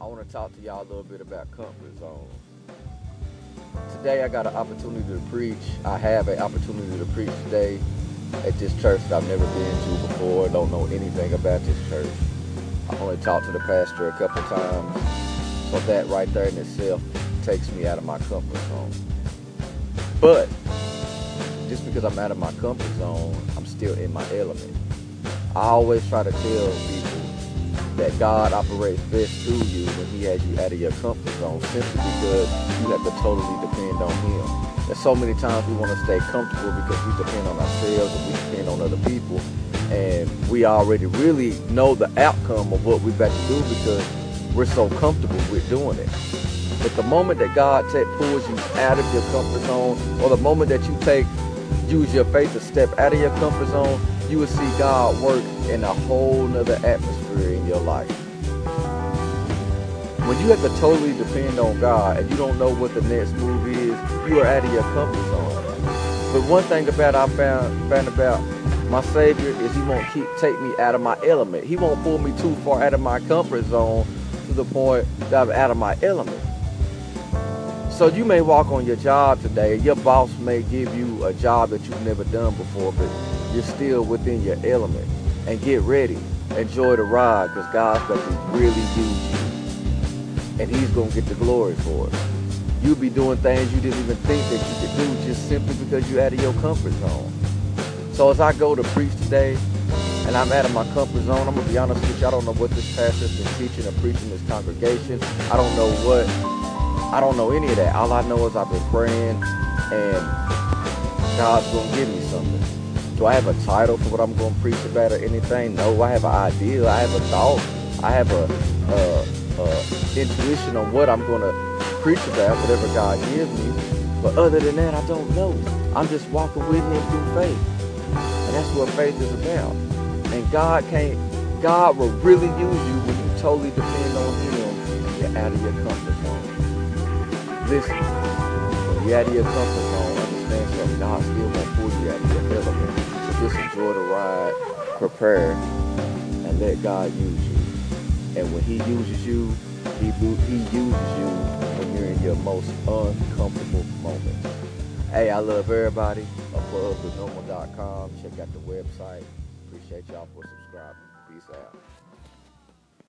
I want to talk to y'all a little bit about comfort zone. Today I got an opportunity to preach. I have an opportunity to preach today at this church that I've never been to before. Don't know anything about this church. I only talked to the pastor a couple times. So that right there in itself takes me out of my comfort zone. But just because I'm out of my comfort zone, I'm still in my element. I always try to tell people that God operates best through you when he has you out of your comfort zone simply because you have to totally depend on him. There's so many times we want to stay comfortable because we depend on ourselves and we depend on other people and we already really know the outcome of what we're about to do because we're so comfortable with doing it. But the moment that God take, pulls you out of your comfort zone or the moment that you take use your faith to step out of your comfort zone, you will see God work in a whole nother atmosphere in your life. When you have to totally depend on God and you don't know what the next move is, you are out of your comfort zone. But one thing about I found found about my Savior is He won't keep take me out of my element. He won't pull me too far out of my comfort zone to the point that I'm out of my element. So you may walk on your job today, your boss may give you a job that you've never done before, but you're still within your element. And get ready. Enjoy the ride because God's going to really use you. And he's going to get the glory for it. You'll be doing things you didn't even think that you could do just simply because you're out of your comfort zone. So as I go to preach today, and I'm out of my comfort zone, I'm going to be honest with you, I don't know what this pastor's been teaching or preaching this congregation. I don't know what, I don't know any of that. All I know is I've been praying and God's going to give me something. Do I have a title for what I'm going to preach about or anything? No, I have an idea. I have a thought. I have a, a, a intuition on what I'm going to preach about, whatever God gives me. But other than that, I don't know. I'm just walking with Him through faith, and that's what faith is about. And God can't. God will really use you when you totally depend on Him and you're out of your comfort zone. Listen, when you're out of your comfort zone, understand something. God still won't pull you of your element. So just enjoy the ride, prepare, and let God use you. And when He uses you, He, he uses you when you're in your most uncomfortable moments. Hey, I love everybody. AboveTheNormal.com. Check out the website. Appreciate y'all for subscribing. Peace out.